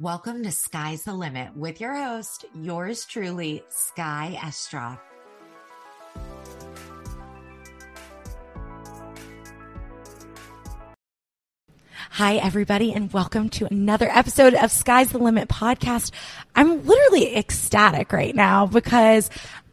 Welcome to Skye's the Limit with your host, yours truly, Skye Estroff. Hi, everybody, and welcome to another episode of Skye's the Limit podcast. I'm literally ecstatic right now because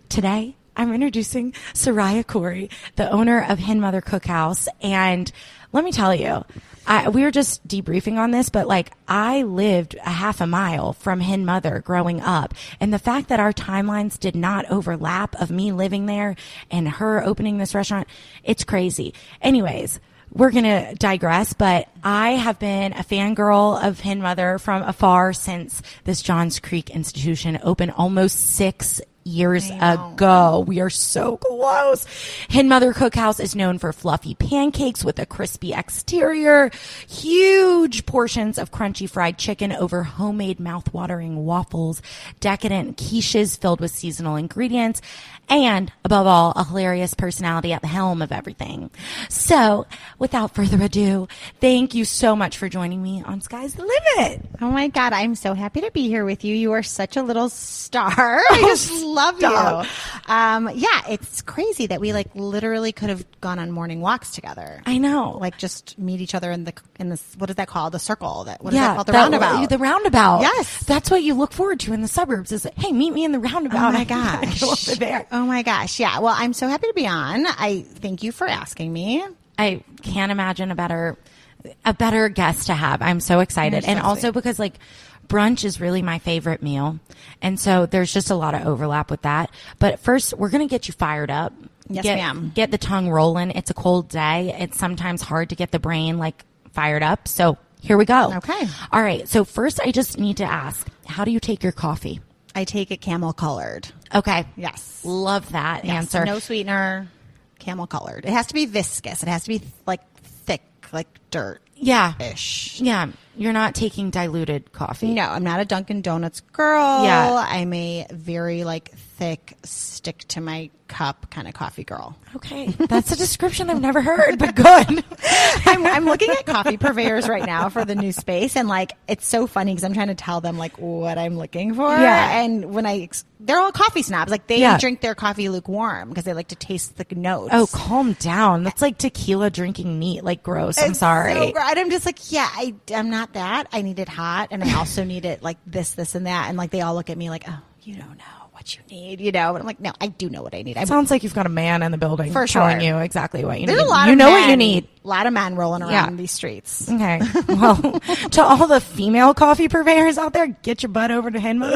today I'm introducing Soraya Khoury, the owner of Hen Mother Cookhouse. And let me tell you, I, we were just debriefing on this, but like I lived a half a mile from Hen Mother growing up. And the fact that our timelines did not overlap of me living there and her opening this restaurant, it's crazy. Anyways, we're going to digress, but I have been a fangirl of Hen Mother from afar since this Johns Creek institution opened almost six years ago. We are so close. Hen Mother Cookhouse is known for fluffy pancakes with a crispy exterior, huge portions of crunchy fried chicken over homemade mouthwatering waffles, decadent quiches filled with seasonal ingredients, and above all, a hilarious personality at the helm of everything. So, without further ado, thank you so much for joining me on Skye's the Limit. Oh my God, I'm so happy to be here with you. You are such a little star. I just oh, love stop. you. Um, yeah, it's crazy that we like literally could have gone on morning walks together. I know. Like just meet each other in the in this what is that called? The circle. That what is that called? The roundabout. The roundabout. Yes. that's what you look forward to in the suburbs. Is hey, meet me in the roundabout. Oh my gosh. go over there. Oh my gosh. Yeah. Well, I'm so happy to be on. I thank you for asking me. I can't imagine a better a better guest to have. I'm so excited. And also because like brunch is really my favorite meal. And so there's just a lot of overlap with that. But first, we're going to get you fired up. Yes, get, ma'am. Get the tongue rolling. It's a cold day. It's sometimes hard to get the brain like fired up. So here we go. Okay. All right. So first I just need to ask, how do you take your coffee? I take it camel colored. Okay. Yes. Love that Yes, answer. No sweetener, camel colored. It has to be viscous. It has to be like thick, like dirt yeah. ish. Yeah. You're not taking diluted coffee. No, I'm not a Dunkin' Donuts girl. Yeah. I'm a very like thick, stick to my cup kind of coffee girl. Okay, that's a description I've never heard, but good. I'm, I'm looking at coffee purveyors right now for the new space, and like it's so funny because I'm trying to tell them like what I'm looking for. Yeah. and when I they're all coffee snobs, like they Yeah. drink their coffee lukewarm because they like to taste the notes. Oh, calm down. That's like tequila drinking meat. Like gross. I'm It's sorry. so and I'm just like, yeah, I, I'm not that. I need it hot, and I also need it like this, this, and that. And like they all look at me like, oh, you don't know what you need, you know. And I'm like, no, I do know what I need. I Sounds like you've got a man in the building For telling sure. you exactly what you There's need. a lot you of know men, what you need. A lot of men rolling around Yeah. these streets. Okay. Well, to all the female coffee purveyors out there, get your butt over to Henmo.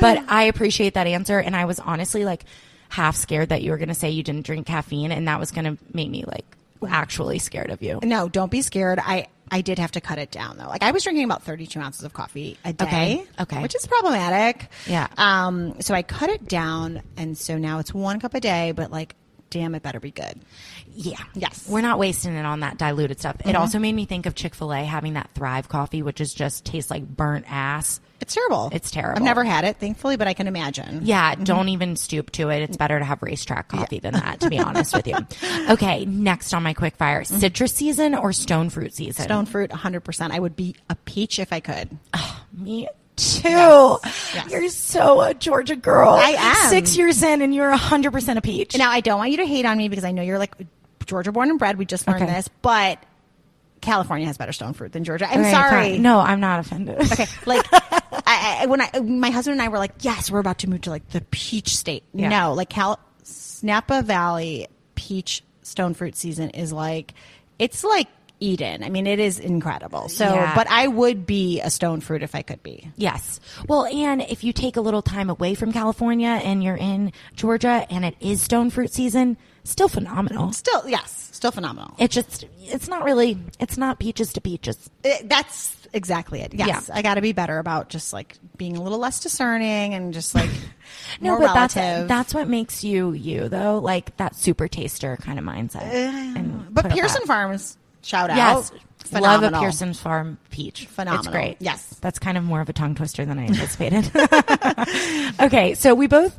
But I appreciate that answer. And I was honestly like half scared that you were going to say you didn't drink caffeine and that was going to make me like actually scared of you. No, don't be scared. I I did have to cut it down though. Like I was drinking about 32 ounces of coffee a day. Okay, okay. Which is problematic. Yeah. Um. So I cut it down, and so now it's one cup a day. But like, damn, it better be good. Yeah. Yes. Mm-hmm. We're not wasting it on that diluted stuff. It also made me think of Chick fil A having that Thrive coffee, which is just tastes like burnt ass. It's terrible. It's terrible. I've never had it, thankfully, but I can imagine. Yeah, don't even stoop to it. It's better to have RaceTrac coffee than that, to be honest with you. Okay, next on my quick fire citrus season or stone fruit season? Stone fruit, 100%. I would be a peach if I could. Me too. Yes. You're so a Georgia girl. I am. Six years in and you're 100% a peach. Now, I don't want you to hate on me because I know you're like Georgia born and bred. We just learned Okay. this, but California has better stone fruit than Georgia. I'm Okay, sorry. fine. No, I'm not offended. Okay, like I, I, when I, my husband and I were like, yes, we're about to move to like the peach state. Yeah. No, like Cal, Napa Valley peach stone fruit season is like, it's like Eden. I mean, it is incredible. So, Yeah. but I would be a stone fruit if I could be. Yes. Well, and if you take a little time away from California and you're in Georgia and it is stone fruit season, still phenomenal. Still, yes, still phenomenal. It just, it's not really, it's not peaches to peaches. It- that's exactly it. Yes, Yeah. I got to be better about just like being a little less discerning and just like No, but that's relative. that's what makes you you though, like that super taster kind of mindset. Uh, and but Pearson. Farms, shout out. yes, love a Phenomenal. Pearson Farm peach. Phenomenal. It's great. Yes. that's kind of more of a tongue twister than I anticipated. okay, so we both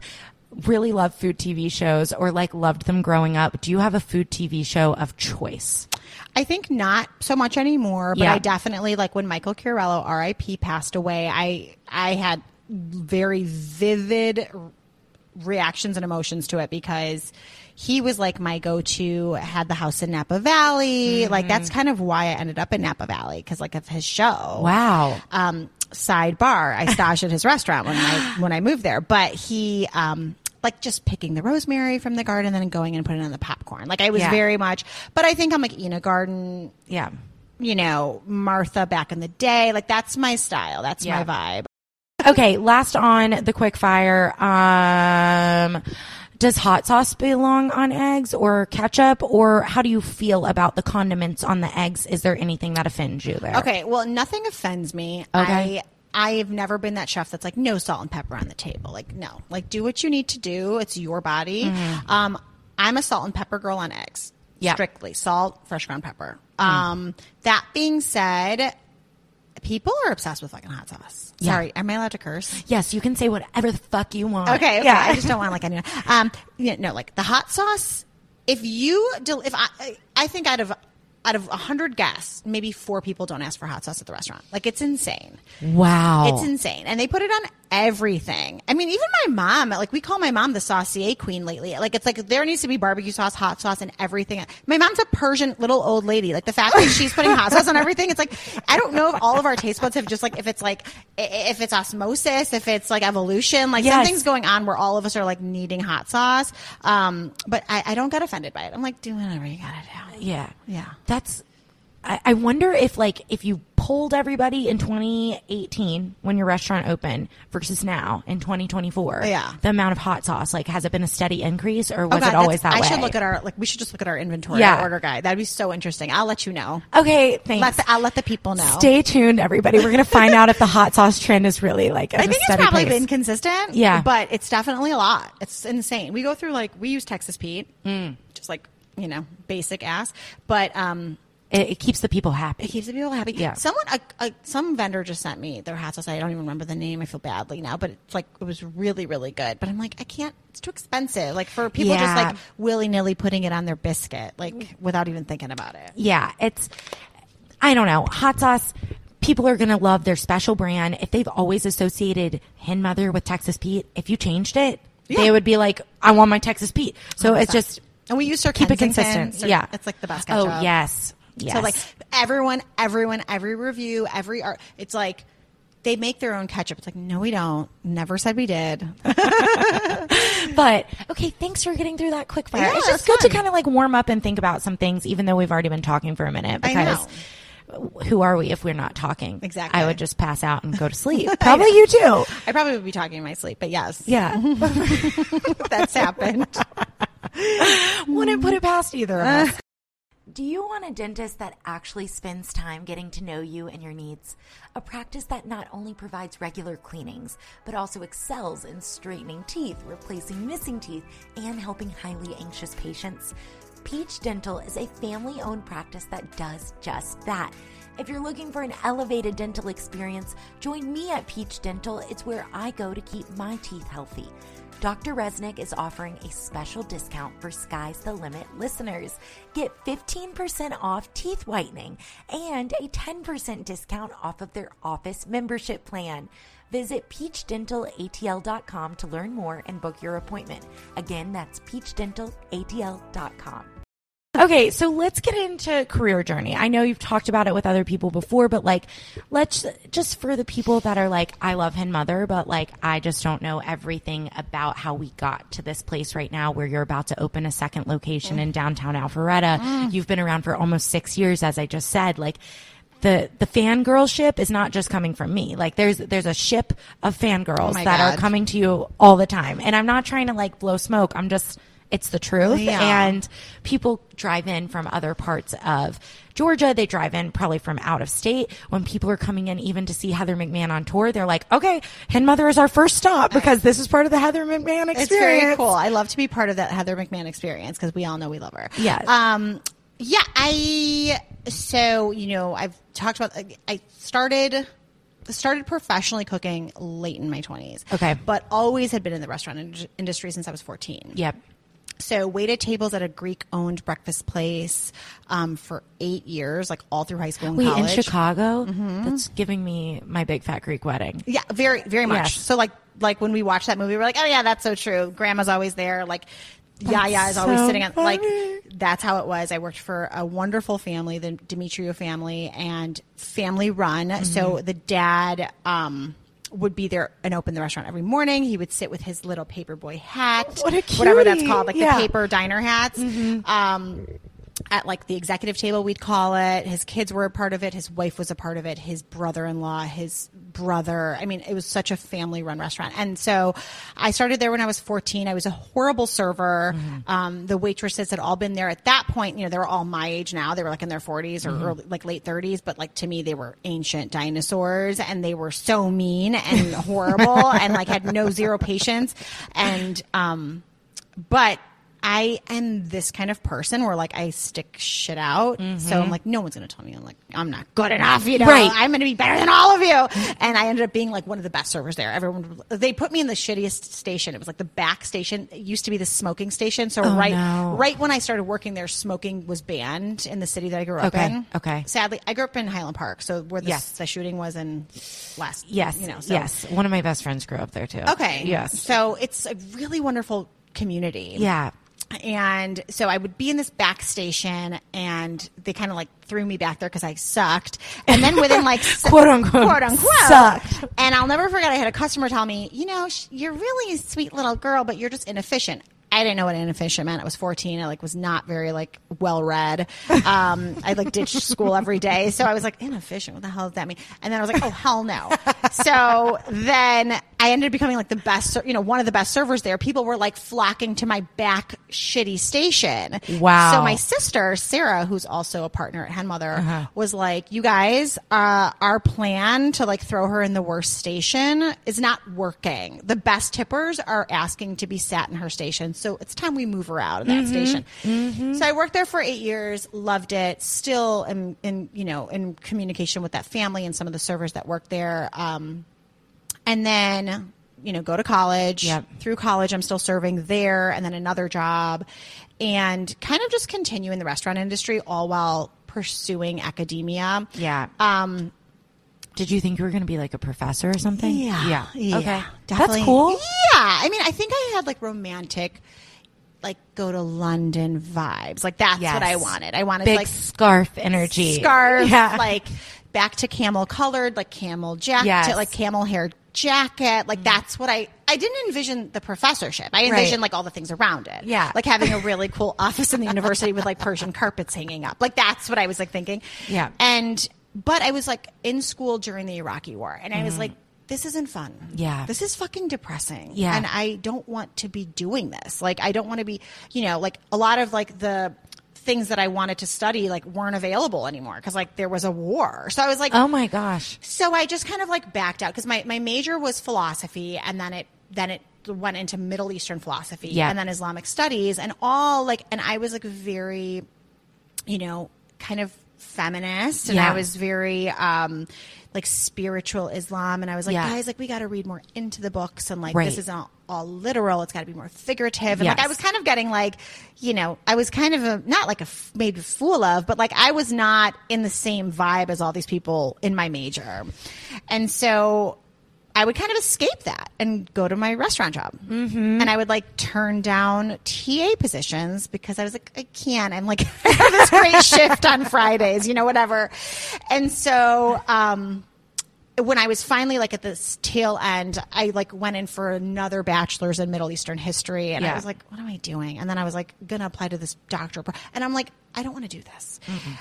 really love food TV shows or like loved them growing up. Do you have a food TV show of choice? I think not so much anymore, but Yeah. I definitely like when Michael Chiarello, RIP, passed away. I I had very vivid reactions and emotions to it because he was like my go-to. Had the house in Napa Valley, like that's kind of why I ended up in Napa Valley because like of his show. Wow. Um, sidebar: I staged at his restaurant when I when I moved there, but he um. Like just picking the rosemary from the garden, and then going and putting it in the popcorn. Like I was Yeah. very much, but I think I'm like Ina Garten, Yeah. you know, Martha back in the day. Like that's my style. That's Yeah. my vibe. Okay, last on the quick fire. Um, does hot sauce belong on eggs or ketchup, or how do you feel about the condiments on the eggs? Is there anything that offends you there? Okay, well, nothing offends me. Okay. I I've never been that chef that's like no salt and pepper on the table. Like no, like do what you need to do. It's your body. Um, I'm a salt and pepper girl on eggs. Yeah. strictly salt, fresh ground pepper. Um, that being said, people are obsessed with fucking hot sauce. Yeah. Sorry, am I allowed to curse? Yes, you can say whatever the fuck you want. Okay, okay. Yeah. I just don't want like any. Um, yeah, no, like the hot sauce. If you, del- if I, I think out of out of a hundred guests, maybe four people don't ask for hot sauce at the restaurant. Like it's insane. wow. It's insane, and they put it on everything. I mean, even my mom. Like we call my mom the saucier queen lately. Like it's like there needs to be barbecue sauce, hot sauce, and everything. My mom's a Persian little old lady. Like the fact that she's putting hot sauce on everything. It's like I don't know if all of our taste buds have just like if it's like if it's osmosis, if it's like evolution. Like Yes. something's going on where all of us are like needing hot sauce. Um, but I, I don't get offended by it. I'm like, do whatever you gotta do. Yeah. Yeah. That's I, I wonder if like if you polled everybody in 2018 when your restaurant opened versus now in 2024. Yeah. The amount of hot sauce, like has it been a steady increase or was Oh, God, it always that I way? I should look at our like we should just look at our inventory, Yeah. our order guide. That'd be so interesting. I'll let you know. Okay, thanks. Let the, I'll let the people know. Stay tuned, everybody. We're gonna find out if the hot sauce trend is really like. i think it's probably pace. been consistent. Yeah. But it's definitely a lot. It's insane. We go through like we use Texas Pete, Mm. just like you know basic ass, but um. It, it keeps the people happy. It keeps the people happy. Yeah. Someone, a, a, some vendor just sent me their hot sauce. I don't even remember the name. I feel badly now, but it's like it was really, really good. But I'm like, I can't. It's too expensive. Like for people just like willy nilly putting it on their biscuit, like without even thinking about it. yeah, it's. I don't know. Hot sauce. People are gonna love their special brand. If they've always associated Hen Mother with Texas Pete, if you changed it, they would be like, "I want my Texas Pete." So it's just And we use Sir keep it consistent. Sir- yeah, it's like the best. Oh yes, yes. So like everyone, everyone, every review, every art, it's like they make their own ketchup. It's like no, we don't. Never said we did. But okay, thanks for getting through that quick fire. Yeah, it's just good to kind of like warm up and think about some things, even though we've already been talking for a minute. I Because who are we if we're not talking? Exactly. I would just pass out and go to sleep. Probably you too. I probably would be talking in my sleep, but yes, Yeah. that's happened. Wouldn't put it past either of us. Do you want a dentist that actually spends time getting to know you and your needs? A practice that not only provides regular cleanings, but also excels in straightening teeth, replacing missing teeth, and helping highly anxious patients? Peach Dental is a family owned practice that does just that. If you're looking for an elevated dental experience, join me at Peach Dental. It's where I go to keep my teeth healthy. Dr. Reznik is offering a special discount for Skye's the Limit listeners. Get 15% off teeth whitening and a 10% discount off of their office membership plan. Visit peachdentalatl.com to learn more and book your appointment. Again, that's peachdentalatl.com. Okay, so let's get into career journey. I know you've talked about it with other people before, but like, let's just for the people that are like, I love Hen Mother, but like, I just don't know everything about how we got to this place right now where you're about to open a second location in downtown Alpharetta. Mm. You've been around for almost six years, as I just said. Like, the the fangirl ship is not just coming from me. Like there's there's a ship of fangirls my that are coming to you all the time. And I'm not trying to like blow smoke. I'm just it's the truth. Yeah. And people drive in from other parts of Georgia. They drive in probably from out of state. When people are coming in even to see Heather McMahan on tour, they're like, okay, Hen Mother is our first stop because this is part of the Heather McMahan experience. It's very cool. I love to be part of that Heather McMahan experience because we all know we love her. Yes. Um. Yeah. I. So you know, I've talked about. I started started professionally cooking late in my twenties. Okay. But always had been in the restaurant in- industry since I was fourteen. Yep. So waited tables at a Greek owned breakfast place um, for eight years, like all through high school and Wait, college. Mm-hmm. in Chicago? That's giving me my big fat Greek wedding. Yeah, very, very much. Yes. So like, like when we watched that movie, we're like, oh yeah, that's so true. Grandma's always there. Like, Yaya is always so sitting on. Like, that's how it was. I worked for a wonderful family, the Demetrio family, and family run. Mm-hmm. So the dad. um would be there and open the restaurant every morning. He would sit with his little paperboy hat, What a whatever that's called, like Yeah. Mm-hmm. the paper diner hats. Um, at like the executive table, we'd call it. His kids were a part of it. His wife was a part of it. His brother-in-law, his brother. I mean, it was such a family-run restaurant. And so, I started there when I was 14. I was a horrible server. Um, the waitresses had all been there at that point. You know, they were all my age now. They were like in their 40s or early, like late 30s. But like to me, they were ancient dinosaurs, and they were so mean and horrible, and like had no zero patience. And um, but I am this kind of person where like I stick shit out. So I'm mm-hmm. like, no one's going to tell me I'm like, I'm not good enough. You know, Right. I'm going to be better than all of you. And I ended up being like one of the best servers there. Everyone, they put me in the shittiest station. It was like the back station. It used to be the smoking station. So Oh, right, no. right when I started working there, smoking was banned in the city that I grew up Okay, in. okay. Sadly, I grew up in Highland Park. So where the, Yes. the shooting was in last, Yes. you know, so. yes. One of my best friends grew up there too. Okay. Yes. So it's a really wonderful community. Yeah. And so I would be in this back station and they kind of like threw me back there because I sucked. And then within like Quote, unquote, quote unquote, sucked. And I'll never forget, I had a customer tell me, you know, sh- you're really a sweet little girl, but you're just inefficient. I didn't know what inefficient meant. I was 14. I like was not very like well read. Um, I like ditched school every day. So I was like, inefficient. What the hell does that mean? And then I was like, oh, hell no. so then I ended up becoming like the best, you know, one of the best servers there. People were like flocking to my back shitty station. Wow. So my sister, Sarah, who's also a partner at Hen Mother, Uh-huh. was like, you guys, uh, our plan to like throw her in the worst station is not working. The best tippers are asking to be sat in her station. So it's time we move her out of that station. So I worked there for eight years, loved it, still am in, you know, in communication with that family and some of the servers that work there. Um, and then you know go to college Yep. through college i'm still serving there and then another job and kind of just continue in the restaurant industry all while pursuing academia Yeah. um Did you think you were going to be like a professor or something? yeah Yeah. yeah Okay. definitely. That's cool. yeah i mean i think i had like romantic like go to london vibes like that's Yes. what i wanted i wanted Big like scarf energy. scarf, Yeah. like back to camel colored, like camel jacket, Yes. Like camel hair jacket. Like that's what I I didn't envision the professorship. I envisioned Right. like all the things around it. Yeah. like having a really cool office in the university with like Persian carpets hanging up. Like that's what I was like thinking. Yeah. and but I was like in school during the Iraqi war, and I was like. This isn't fun. Mm-hmm. Yeah. This is fucking depressing. Yeah. And I don't want to be doing this. Like, I don't want to be, you know, like a lot of like the things that I wanted to study like weren't available anymore because like there was a war. So I was like, Oh my gosh. so I just kind of like backed out because my, my major was philosophy and then it then it went into Middle Eastern philosophy Yeah. and then Islamic studies and all like and I was like very you know kind of feminist and Yeah. I was very um like spiritual Islam and I was like Yeah. guys like we got to read more into the books and like Right. this isn't all, all literal it's got to be more figurative and like I was kind of getting like you know I was kind of a not like a made a fool of but like I was not in the same vibe as all these people in my major and so I would kind of escape that and go to my restaurant job. Mm-hmm. And I would like turn down TA positions because I was like, I can't. I'm like, I have this great shift on Fridays, you know, whatever. And so, um, when I was finally like at this tail end, I like went in for another bachelor's in Middle Eastern history, and I was like, "What am I doing?" And then I was like, "Gonna apply to this doctoral," pro-. and I'm like, "I don't want to do this."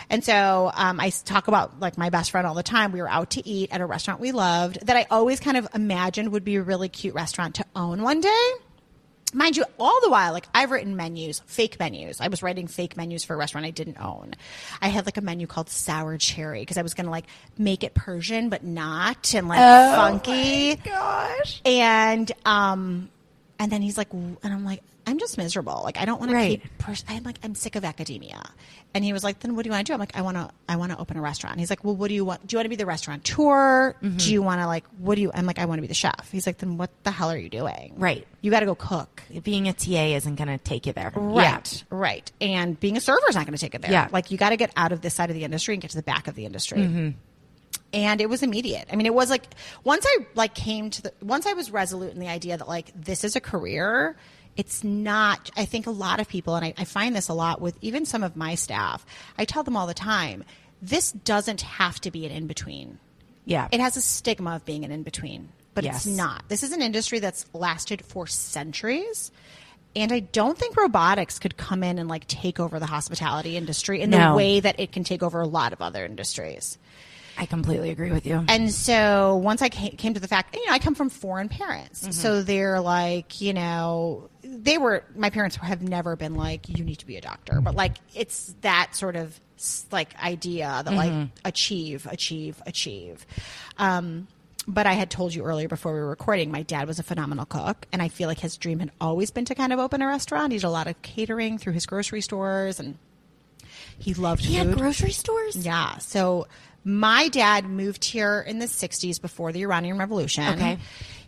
And so um, I talk about like my best friend all the time. We were out to eat at a restaurant we loved that I always kind of imagined would be a really cute restaurant to own one day. Mind you, all the while, like I've written menus, fake menus. I was writing fake menus for a restaurant I didn't own. I had like a menu called Sour Cherry because I was going to like make it Persian, but not and like funky. Gosh. And, um, and then he's like, and I'm like, I'm just miserable. Like I don't want Right. to keep. Pers- I'm like I'm sick of academia. And he was like, then what do you want to do? I'm like, I want to I want to open a restaurant. He's like, well, what do you want? Do you want to be the restaurateur? Mm-hmm. Do you want to like what do you? I'm like, I want to be the chef. He's like, then what the hell are you doing? Right. You got to go cook. Being a TA isn't going to take you there. Right, right. And being a server is not going to take it there. Yeah. Like you got to get out of this side of the industry and get to the back of the industry. Mm-hmm. And it was immediate. I mean, it was like once I like came to the once I was resolute in the idea that like this is a career. It's not. I think a lot of people, and I, I find this a lot with even some of my staff. I tell them all the time, this doesn't have to be an in between. Yeah. It has a stigma of being an in between, but Yes. it's not. This is an industry that's lasted for centuries. And I don't think robotics could come in and like take over the hospitality industry in No. the way that it can take over a lot of other industries. I completely agree with you. And so once I came, came to the fact, you know, I come from foreign parents. Mm-hmm. So they're like, you know, they were, my parents have never been like, you need to be a doctor. But like, it's that sort of like idea that like achieve, achieve, achieve. Um, but I had told you earlier before we were recording, my dad was a phenomenal cook. And I feel like his dream had always been to kind of open a restaurant. He did a lot of catering through his grocery stores and he loved he food. had grocery stores? Yeah. So my dad moved here in the 60s before the Iranian Revolution. Okay.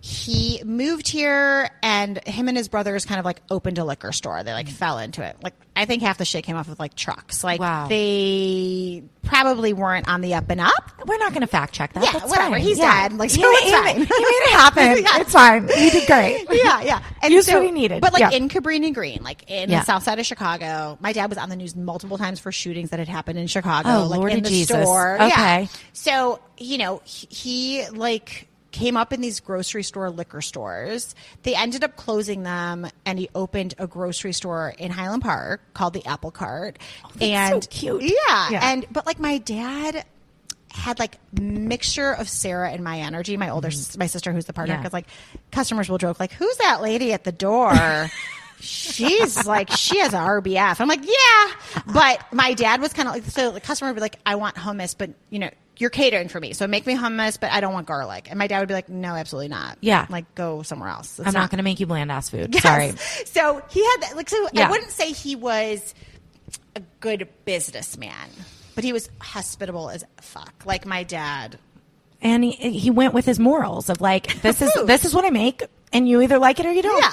He moved here and him and his brothers kind of like opened a liquor store. They like fell into it. Like I think half the shit came off of like trucks. Like Wow. they probably weren't on the up and up. We're not going to fact check that. Yeah, That's whatever. fine. He's Yeah. dead. Like, he, so made, it's fine. made- it happen. Yeah. It's fine. You did great. yeah, yeah. And Used what he needed. But like Yeah. in Cabrini Green, like in the south side of Chicago, my dad was on the news multiple times for shootings that had happened in Chicago. Oh, like Lordy in the Jesus. store. Okay. Yeah. So, you know, he, he like came up in these grocery store liquor stores. They ended up closing them and he opened a grocery store in Highland Park called the Apple Cart. Oh, and Oh, so cute. Yeah. Yeah. And but like my dad had like mixture of Sarah and my energy, my older mm-hmm. s my sister who's the partner, Yeah. because like customers will joke like, "Who's that lady at the door?" She's like, she has a RBF. I'm like, yeah, but my dad was kind of like, so the customer would be like, I want hummus, but you know, you're catering for me, so make me hummus, but I don't want garlic. And my dad would be like, no, absolutely not. Yeah. like go somewhere else. It's I'm not, going to make you bland ass food. Yes. Sorry. So he had that, like, so Yeah. I wouldn't say he was a good businessman, but he was hospitable as fuck. Like my dad. And he, he went with his morals of like, this is, this is what I make and you either like it or you don't. Yeah.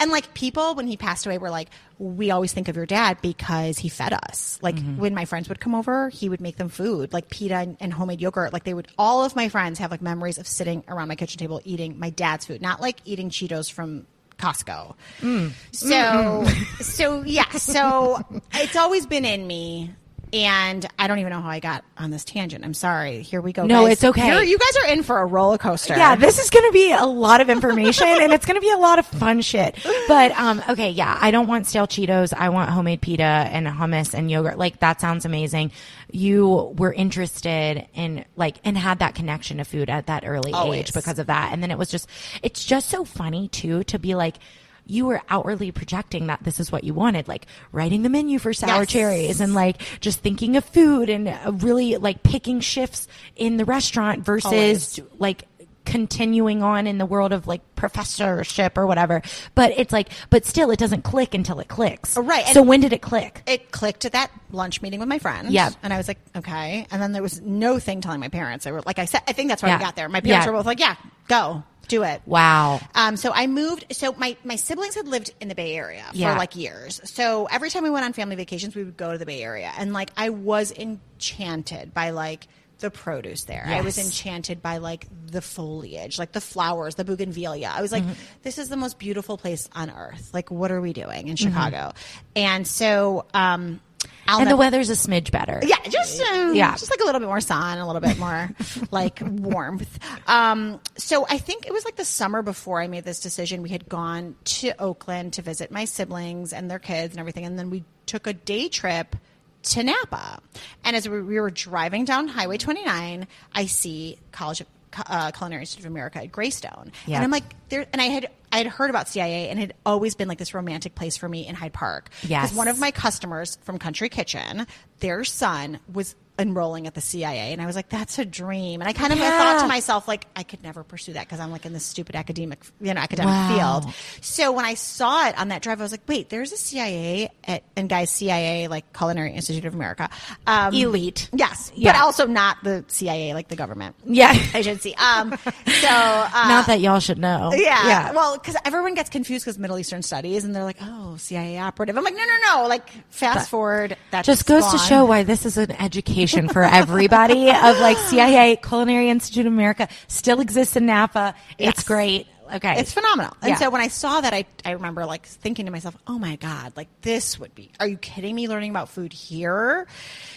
And like people, when he passed away, were like, we always think of your dad because he fed us. Like Mm-hmm. when my friends would come over, he would make them food, like pita and, and homemade yogurt. Like they would, all of my friends have like memories of sitting around my kitchen table eating my dad's food, not like eating Cheetos from Costco. Mm. So, so yeah, so it's always been in me. And I don't even know how I got on this tangent. I'm sorry. Here we go. No, guys. it's okay. You're- you guys are in for a roller coaster. Yeah, this is going to be a lot of information and it's going to be a lot of fun shit. But um okay, yeah, I don't want stale Cheetos. I want homemade pita and hummus and yogurt. Like that sounds amazing. You were interested in like and had that connection to food at that early Always. age because of that. And then it was just it's just so funny too to be like you were outwardly projecting that this is what you wanted, like writing the menu for sour Yes. cherries and like just thinking of food and uh, really like picking shifts in the restaurant versus Always. like continuing on in the world of like professorship or whatever. But it's like, but still, it doesn't click until it clicks. Oh, right, So when did it click? it clicked at that lunch meeting with my friend. Yeah. And I was like, okay. And then there was no thing telling my parents. They were like I said, I think that's why Yeah. we got there. My parents Yeah. were both like, yeah, go. Do it. Wow. Um, so I moved. So my, my siblings had lived in the Bay Area for Yeah. like years. So every time we went on family vacations, we would go to the Bay Area, and like I was enchanted by like the produce there. I was enchanted by like the foliage, like the flowers, the bougainvillea. I was like, Mm-hmm. this is the most beautiful place on earth. Like, what are we doing in Mm-hmm. Chicago? And so, um, I'll and the weather's a smidge better. yeah, just um, Yeah. just like a little bit more sun, a little bit more like warmth. Um, so I think it was like the summer before I made this decision. We had gone to Oakland to visit my siblings and their kids and everything, and then we took a day trip to Napa. And as we we were driving down Highway 29, I see College of uh, Culinary Institute of America at Greystone, Yeah. and I'm like, there. And I had I had heard about CIA and it had always been like this romantic place for me in Hyde Park. Yes. Because one of my customers from Country Kitchen, their son was enrolling at the CIA, and I was like, "That's a dream." And I kind of I thought to myself, like, I could never pursue that because I'm like in this stupid academic, you know, academic Wow. field. So when I saw it on that drive, I was like, "Wait, there's a CIA at and guys, CIA like Culinary Institute of America, um, Elite. yes, Yeah. but also not the CIA like the government Yeah. agency." Um, so uh, Not that y'all should know. yeah. Yeah. Well, because everyone gets confused because Middle Eastern studies, and they're like, "Oh, CIA operative." I'm like, "No, no, no!" Like, fast forward. That just goes to show why this is an education for everybody of like CIA, Culinary Institute of America still exists in Napa. It's Yes. great. Okay. It's phenomenal. And Yeah. so when I saw that, I, I remember like thinking to myself, oh my God, like this would be, are you kidding me learning about food here?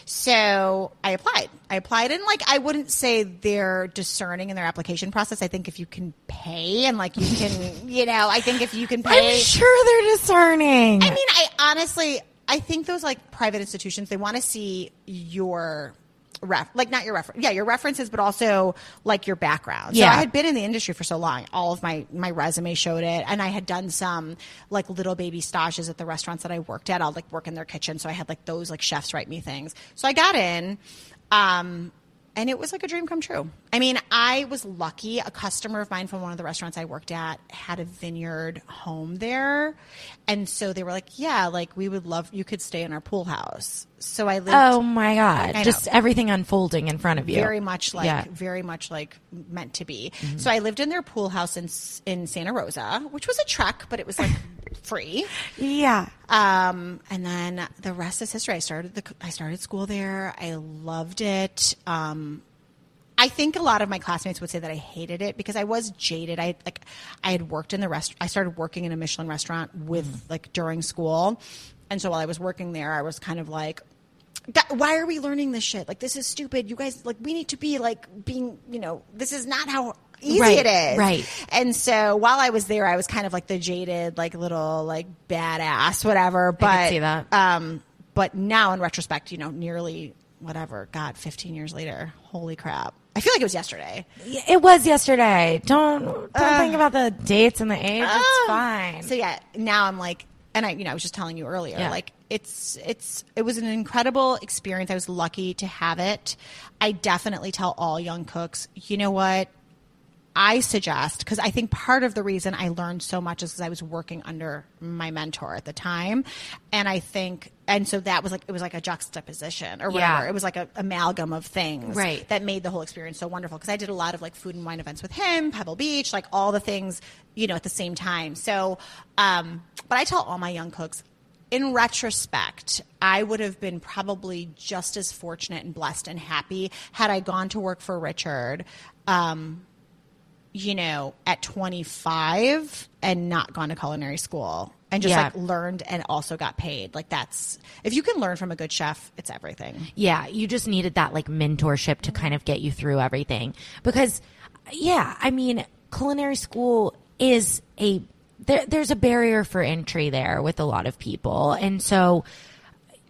So I applied. I applied and like, I wouldn't say they're discerning in their application process. I think if you can pay and like you can, you know, I think if you can pay. I'm sure they're discerning. I mean, I honestly, I think those like private institutions, they want to see your ref, like not your reference, yeah, your references, but also like your background. Yeah. So I had been in the industry for so long. All of my my resume showed it, and I had done some like little baby stages at the restaurants that I worked at. I'll like work in their kitchen, so I had like those like chefs write me things. So I got in. Um, and it was like a dream come true. I mean, I was lucky. A customer of mine from one of the restaurants I worked at had a vineyard home there. And so they were like, yeah, like we would love, you could stay in our pool house. So I lived oh my God. Just everything unfolding in front of you. very much like, Yeah. Mm-hmm. very much like meant to be. So I lived in their pool house in, in Santa Rosa, which was a trek, but it was like free. Yeah. Um, and then the rest is history. I started the I started school there. I loved it. Um, I think a lot of my classmates would say that I hated it because I was jaded. I like I had worked in the rest. I started working in a Michelin restaurant with Mm. like during school, and so while I was working there, I was kind of like. "God, Why are we learning this shit? Like this is stupid. You guys like we need to be like being, you know, this is not how easy Right, it is. right. And so while I was there, I was kind of like the jaded, like little like badass, whatever. But see that. Um, but now in retrospect, you know, nearly whatever, God, 15 years later, holy crap. I feel like it was yesterday. It was yesterday. Don't don't think about the dates and the age. it's Ah. fine. So yeah, now I'm like, and I, you know, I was just telling you earlier, Yeah. like it's, it's, it was an incredible experience. I was lucky to have it. I definitely tell all young cooks, you know what? I suggest because I think part of the reason I learned so much is because I was working under my mentor at the time, and I think, and so that was like it was like a juxtaposition or whatever. Yeah. It was like an amalgam of things Right. that made the whole experience so wonderful. Because I did a lot of like food and wine events with him, Pebble Beach, like all the things, you know, at the same time. So, um, but I tell all my young cooks. In retrospect, I would have been probably just as fortunate and blessed and happy had I gone to work for Richard. Um, you know, at 25 and not gone to culinary school and just Yeah. like learned and also got paid. Like that's if you can learn from a good chef, it's everything. Yeah, you just needed that like mentorship to kind of get you through everything. Because, yeah, I mean, culinary school is a there, there's a barrier for entry there with a lot of people, and so.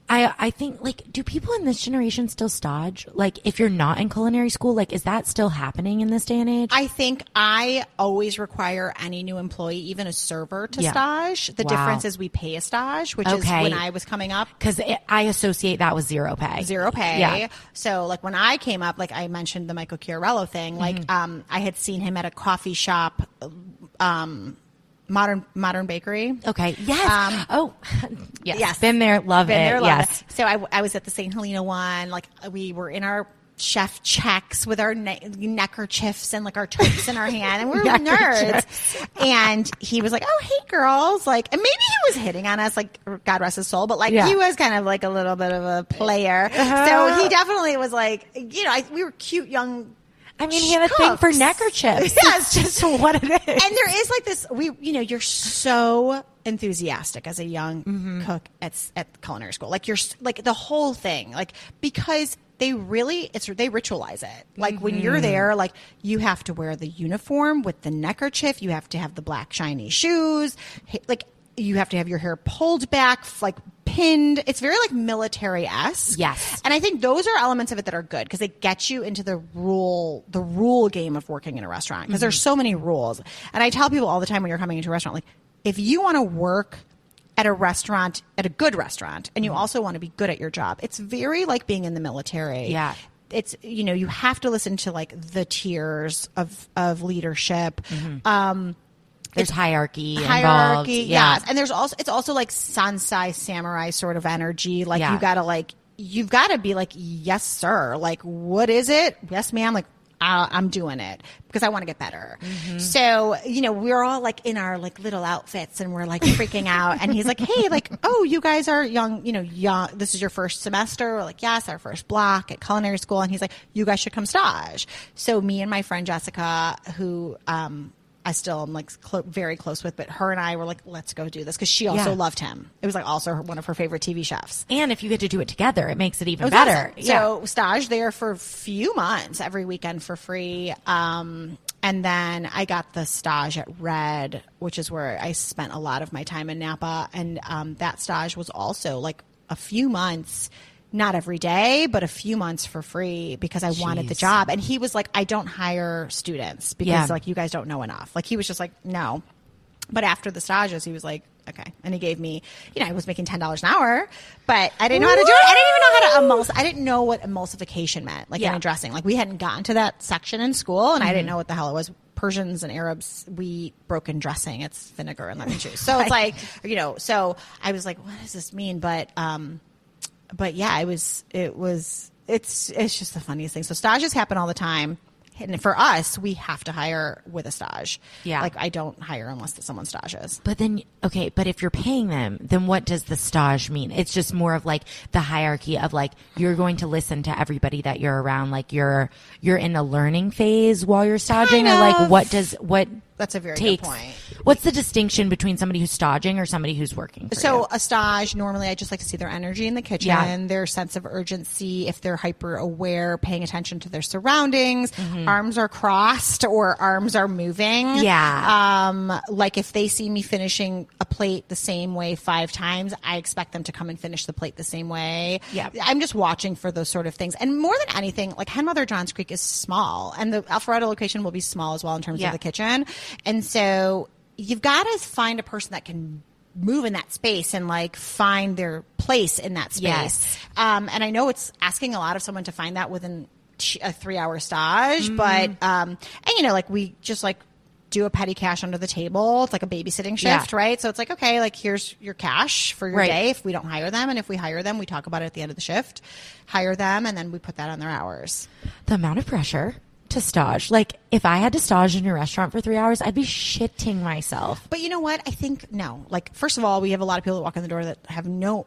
I, I think like do people in this generation still stage? like if you're not in culinary school like is that still happening in this day and age I think I always require any new employee, even a server, to Yeah. stage. The Wow. difference is we pay a stage, which is when I was coming up. because I associate that with zero pay zero pay. yeah So like when I came up, like I mentioned the Michael Chiarello thing, like Mm-hmm. um, I had seen him at a coffee shop, um, modern modern bakery. okay yes Um, oh yes. Yes. been there love Been it there, love yes it. So I, I was at the St. Helena one. Like we were in our chef checks with our ne- neckerchiefs and like our totes in our hand, and we were nerds. And he was like, "Oh, hey, girls!" Like, and maybe he was hitting on us, like God rest his soul, but like Yeah. he was kind of like a little bit of a player. Uh-huh. So he definitely was like, you know, I, we were cute young. I mean, he had a thing for neckerchiefs. Yes. It's just what it is. and there is like this we you know you're so enthusiastic as a young Mm-hmm. cook at at culinary school like you're like the whole thing like because they really it's they ritualize it like when Mm-hmm. you're there like you have to wear the uniform with the neckerchief you have to have the black shiny shoes like you have to have your hair pulled back, like pinned. It's very like military esque. Yes. And I think those are elements of it that are good because it gets you into the rule, the rule game of working in a restaurant because there's mm-hmm. so many rules. And I tell people all the time when you're coming into a restaurant, like, if you want to work at a restaurant, at a good restaurant, and you mm-hmm. also want to be good at your job, it's very like being in the military. Yeah. It's, you know, you have to listen to like the tiers of, of leadership. Mm-hmm. Um, There's hierarchy, hierarchy. involved. Yeah. Yes, and there's also it's also like sensei samurai sort of energy. Like Yeah. you gotta like you've got to be like yes sir. Like what is it? Yes ma'am. Like. Uh, I'm doing it because I want to get better. Mm-hmm. So, you know, we're all like in our like little outfits and we're like freaking out. And he's like, Hey, like, oh, you guys are young, you know, young. This is your first semester. We're like, yes, our first block at culinary school. And he's like, you guys should come stage. So me and my friend Jessica, who, um, I still am like clo- very close with, but her and I were like, let's go do this because she also Yeah. loved him. It was like also her, one of her favorite TV chefs. And if you get to do it together, it makes it even It better. awesome. So stage there for a few months every weekend for free. Um, and then I got the stage at Redd, which is where I spent a lot of my time in Napa. And um, that stage was also like a few months, not every day, but a few months for free because I wanted the job. And he was like, I don't hire students because Yeah. like you guys don't know enough. Like he was just like, no. But after the stages, he was like, okay. And he gave me, you know, I was making $10 an hour, but I didn't know how to do it. I didn't even know how to emulsify. I didn't know what emulsification meant, like Yeah. in a dressing. Like we hadn't gotten to that section in school and I Mm-hmm. didn't know what the hell it was. Persians and Arabs, we broken dressing. It's vinegar and lemon juice. So it's like, you know, so I was like, what does this mean? But, um, but yeah, it was, it was, it's, it's just the funniest thing. So stages happen all the time. And for us, we have to hire with a stage. Yeah. Like I don't hire unless someone stages. But then, okay, but if you're paying them, then what does the stage mean? It's just more of like the hierarchy of like you're going to listen to everybody that you're around. Like you're you're in a learning phase while you're staging, Kind or like what does what That's a very good point. What's the distinction between somebody who's staging or somebody who's working? So you? a stage, normally I just like to see their energy in the kitchen, Yeah. their sense of urgency, if they're hyper aware, paying attention to their surroundings, arms are crossed or arms are moving. Mm-hmm. Yeah. Um, like if they see me finishing a plate the same way five times, I expect them to come and finish the plate the same way. Yeah. I'm just watching for those sort of things. And more than anything, like Hen Mother Johns Creek is small and the Alpharetta location will be small as well in terms Yeah. of the kitchen. And so you've got to find a person that can move in that space and like find their place in that space. Yes. Um, and I know it's asking a lot of someone to find that within a three hour stage, Mm-hmm. but, um, and you know, like we just like, do a petty cash under the table. It's like a babysitting Yeah. shift, right? So it's like, okay, like here's your cash for your Right. day if we don't hire them. And if we hire them, we talk about it at the end of the shift, hire them, and then we put that on their hours. the amount of pressure to stage. Like if I had to stage in your restaurant for three hours, I'd be shitting myself. But you know what? I think no. Like, first of all, we have a lot of people that walk in the door that have no.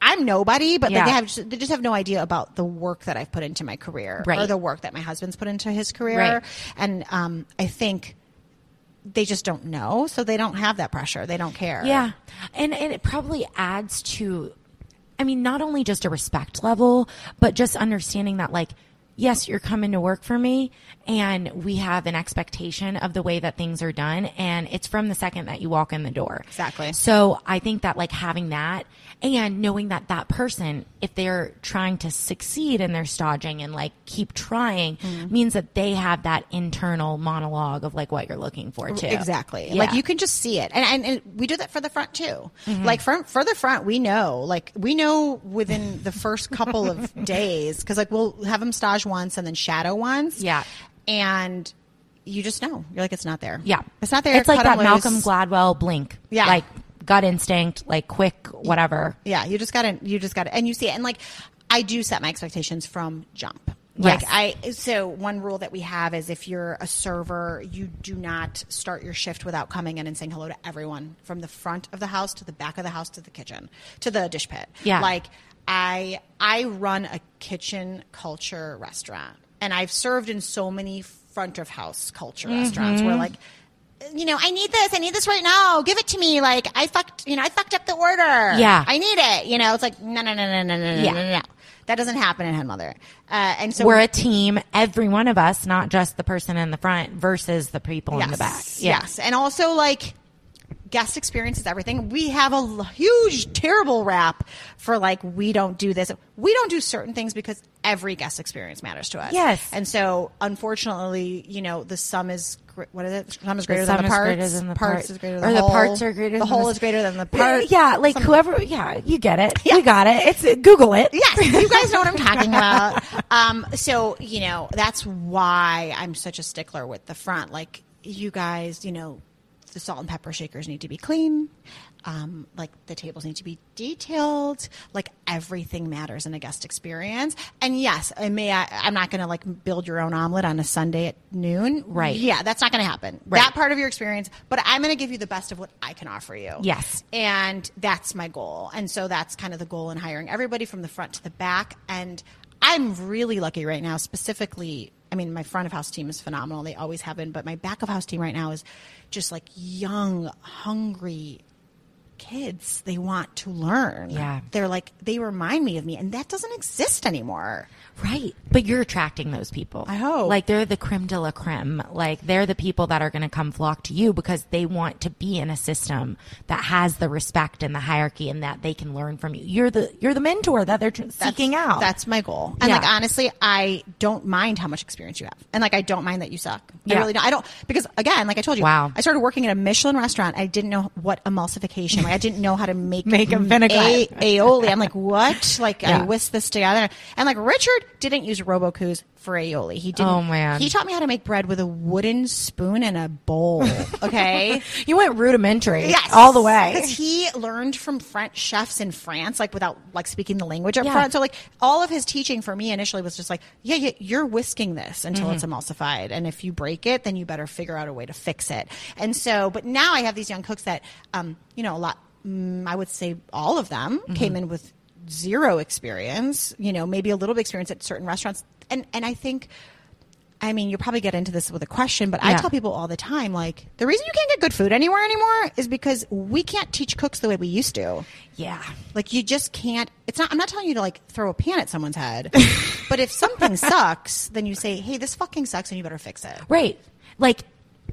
I'm nobody, but Yeah. they have they just have no idea about the work that I've put into my career Right. or the work that my husband's put into his career. Right. And um, I think they just don't know, so they don't have that pressure. They don't care. Yeah. And, and it probably adds to, I mean, not only just a respect level, but just understanding that, like, yes, you're coming to work for me and we have an expectation of the way that things are done. And it's from the second that you walk in the door. Exactly. So I think that, like, having that and knowing that that person, if they're trying to succeed in their staging and like keep trying, Mm-hmm. means that they have that internal monologue of like what you're looking for too. Exactly. Yeah. Like you can just see it. And, and, and we do that for the front too. Mm-hmm. Like from, for the front, we know, like we know within the first couple of days, cause like we'll have them stage once and then shadow once. Yeah. And you just know. You're like, it's not there. Yeah. It's not there. It's like that Malcolm. Gladwell blink. Yeah. Like gut instinct, like quick, whatever. Yeah. You just gotta, you just gotta, and you see it. And like, I do set my expectations from jump. Like Yes. I, so one rule that we have is if you're a server, you do not start your shift without coming in and saying hello to everyone from the front of the house to the back of the house to the kitchen to the dish pit. Yeah. Like I, I run a kitchen culture restaurant and I've served in so many front of house culture mm-hmm. restaurants where like, you know, I need this. I need this right now. Give it to me. Like I fucked, you know, I fucked up the order. Yeah. I need it. You know, it's like no, no, no, no, no, no, no, Yeah. no, no, no. That doesn't happen in Hen Mother. Uh, and so We're a team, every one of us, not just the person in the front versus the people in the back. Yeah. Yes. And also like guest experience is everything. We have a huge, terrible rap for like we don't do this. We don't do certain things because every guest experience matters to us. Yes. and so unfortunately, you know, the sum is what is it? Sum is greater sum than the is greater than the parts part- is greater or than the whole. parts are greater The than whole the- is greater than the part. Yeah, like Some- whoever. Yeah, you get it. Yeah. You got it. It's Google it. Yes, you guys know what I'm talking about. Um, so you know that's why I'm such a stickler with the front. Like you guys, you know, the salt and pepper shakers need to be clean. Um, like the tables need to be detailed. Like everything matters in a guest experience. And yes, I may. I, I'm not going to like build your own omelet on a Sunday at noon. Right. Yeah, that's not going to happen. Right. That part of your experience. But I'm going to give you the best of what I can offer you. Yes. And that's my goal. And so that's kind of the goal in hiring everybody from the front to the back. And I'm really lucky right now, specifically. I mean, my front of house team is phenomenal. They always have been. But my back of house team right now is just like young, hungry kids. They want to learn. Yeah. They're like, they remind me of me. And that doesn't exist anymore. Right. But you're attracting those people. I hope. Like they're the creme de la creme. Like they're the people that are going to come flock to you because they want to be in a system that has the respect and the hierarchy and that they can learn from you. You're the you're the mentor that they're tr- seeking out. That's my goal. And Yeah. like honestly, I don't mind how much experience you have. And like I don't mind that you suck. Yeah. I really don't. I don't because again, like I told you, Wow. I started working at a Michelin restaurant. I didn't know what emulsification. I didn't know how to make Make a vinaigrette. a- aioli. I'm like, what? Like Yeah. I whisked this together. And like Richard didn't use Robot Coupe's for aioli. He didn't. Oh, man. He taught me how to make bread with a wooden spoon and a bowl. Okay. you went rudimentary. Yes, All the way. Because he learned from French chefs in France, like without like speaking the language up Yeah. front. So like all of his teaching for me initially was just like, yeah, yeah, you're whisking this until it's Mm-hmm. emulsified, and if you break it, then you better figure out a way to fix it. And so, but now I have these young cooks that, um, you know, a lot. Mm, I would say all of them Mm-hmm. came in with zero experience. You know, maybe a little bit experience at certain restaurants, and and I think. I mean, you'll probably get into this with a question, but I tell people all the time, like, the reason you can't get good food anywhere anymore is because we can't teach cooks the way we used to. yeah. Like, you just can't. It's not. I'm not telling you to like throw a pan at someone's head, but if something sucks, then you say, "Hey, this fucking sucks, and you better fix it." Right. Like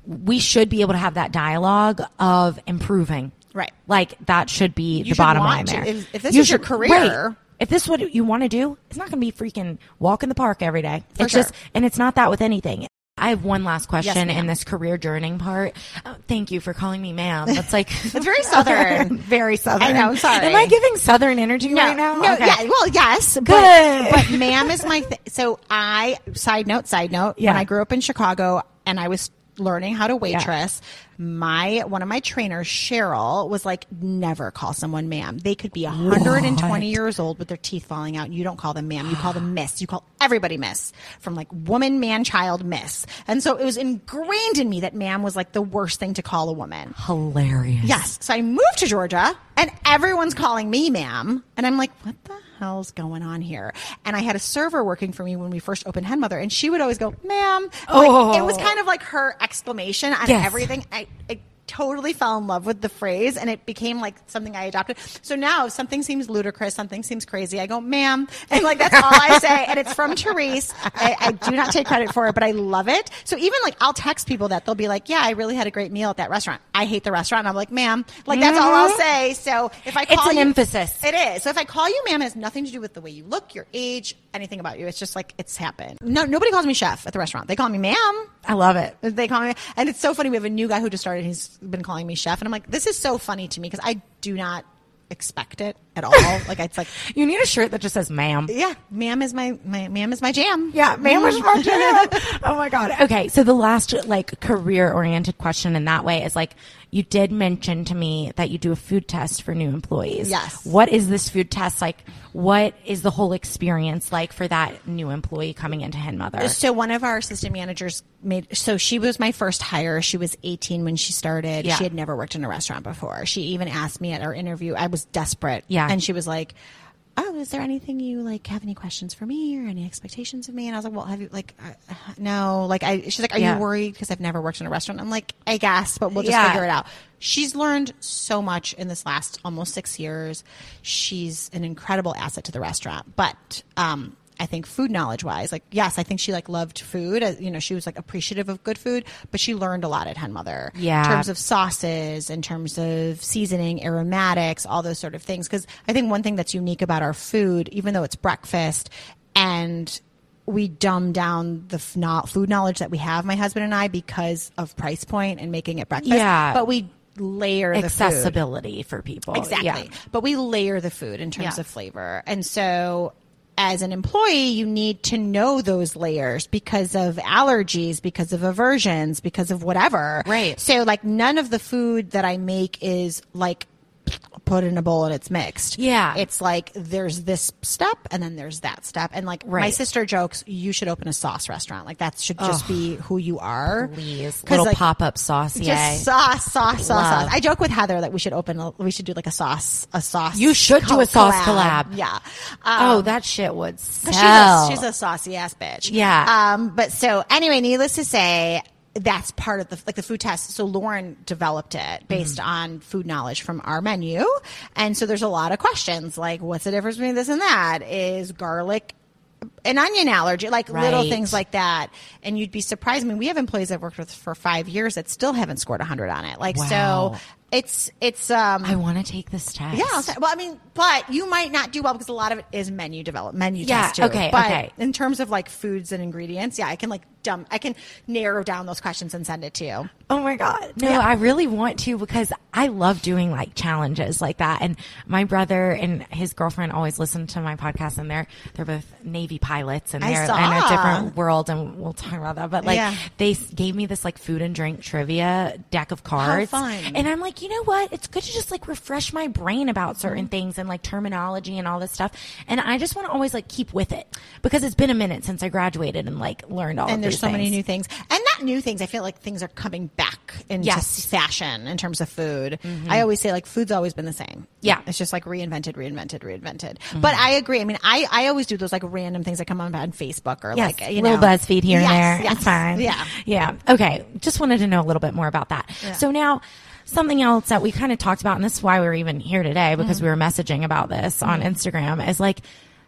we should be able to have that dialogue of improving. Right. Like that should be the should bottom line to. there. If- if this You is your career- right. If this is what you want to do, it's not going to be freaking walk in the park every day. For it's sure. just, and it's not that with anything. I have one last question ma'am. in this career journeying part. Oh, thank you for calling me ma'am. That's like It's very Southern. very southern. I know, sorry. Am I giving southern energy right now? No, Okay. yeah, well, yes, but, but ma'am is my. Th- so I side note, side note. Yeah. When I grew up in Chicago and I was learning how to waitress, my one of my trainers, Cheryl, was like, "Never call someone ma'am. They could be 120 What? years old with their teeth falling out, and you don't call them ma'am. You call them miss. You call everybody miss, from like woman, man, child, miss. And so it was ingrained in me that ma'am was like the worst thing to call a woman. Hilarious. Yes. So I moved to Georgia and everyone's calling me ma'am. And I'm like, what the hell's going on here? And I had a server working for me when we first opened Hen Mother and she would always go, ma'am. Like, Oh. it was oh. kind of like her exclamation on Yes. everything. I, I totally fell in love with the phrase and it became like something I adopted. So now if something seems ludicrous, something seems crazy, I go, ma'am. And like, that's all I say. And it's from Therese. I, I do not take credit for it, but I love it. So even like, I'll text people that they'll be like, yeah, I really had a great meal at that restaurant. I hate the restaurant. And I'm like, ma'am, like that's all I'll say. So if I Mm-hmm. It's call an you, emphasis. It is. So if I call you ma'am, it has nothing to do with the way you look, your age, anything about you. It's just like, it's happened. No, nobody calls me chef at the restaurant. They call me ma'am. I love it. They call me, and it's so funny. We have a new guy who just started. He's been calling me chef, and I'm like, this is so funny to me because I do not expect it at all. like it's like, You need a shirt that just says ma'am. yeah, ma'am is my, my ma'am is my jam. Yeah, ma'am was my jam. oh my god. Okay, so the last like career oriented question in that way is like you did mention to me that you do a food test for new employees. Yes. What is this food test like? What is the whole experience like for that new employee coming into Hen Mother? So one of our assistant managers made. So she was my first hire. She was 18 when she started. Yeah. She had never worked in a restaurant before. She even asked me at our interview. I was desperate. Yeah. and she was like. Oh, is there anything you like have any questions for me or any expectations of me? And I was like, well, have you like, uh, uh, no, like I, she's like, are Yeah. you worried? Cause I've never worked in a restaurant. I'm like, I guess, but we'll just Yeah. figure it out. She's learned so much in this last almost six years. She's an incredible asset to the restaurant, but, um, I think food knowledge wise, like yes, I think she like loved food. uh, You know, she was like appreciative of good food, but she learned a lot at Hen Mother. Yeah. in terms of sauces, in terms of seasoning, aromatics, all those sort of things. Because I think one thing that's unique about our food, even though it's breakfast, and we dumb down the food knowledge that we have, my husband and I, because of price point and making it breakfast. Yeah. but we layer the food. accessibility for people. Exactly. Yeah. But we layer the food in terms Yeah. of flavor. And so as an employee, you need to know those layers because of allergies, because of aversions, because of whatever. Right. So like none of the food that I make is like put it in a bowl and it's mixed. Yeah. It's like there's this step and then there's that step. And like my sister jokes, you should open a sauce restaurant. Like that should just be who you are. Please. little like, pop up sauce. just Yay. sauce, sauce, sauce, Love. sauce. I joke with Heather that we should open, a, we should do like a sauce, a sauce. You should do a sauce collab. Yeah. oh, Um, that shit would sell. she's a, she's a saucy ass bitch. Yeah. Um, but so anyway, needless to say, that's part of the like the food test. So Lauren developed it based Mm-hmm. on food knowledge from our menu, and so there's a lot of questions like, what's the difference between this and that? Is garlic an onion allergy, like little things like that. And you'd be surprised. I mean, we have employees I've worked with for five years that still haven't scored 100 on it. Like, Wow. so it's, it's, um, I want to take this test. yeah, I'll say, well, I mean, but you might not do well because a lot of it is menu develop, menu Yeah, test too. okay, but okay. in terms of like foods and ingredients, yeah, I can like dumb, I can narrow down those questions and send it to you. Oh my god. No. I really want to because I love doing like challenges like that. And my brother and his girlfriend always listen to my podcast and they're they're both Navy pilots and I they're in a different world and we'll talk about that. But like Yeah. they s- gave me this like food and drink trivia deck of cards. fun. And I'm like, you know what? It's good to just like refresh my brain about certain Mm-hmm. things and like terminology and all this stuff. And I just want to always like keep with it because it's been a minute since I graduated and like learned all of and there's so many new things and not new things i feel like things are coming back into Yes. fashion in terms of food i always say like food's always been the same Yeah. it's just like reinvented reinvented reinvented but i agree i mean i i always do those like random things that come on on facebook or Yes, like you little know BuzzFeed here Yes, and there. yes. It's fine. yeah Yeah. Okay. Just wanted to know a little bit more about that. So now something else that we kind of talked about, and this is why we are even here today because Mm-hmm. we were messaging about this on Instagram is like,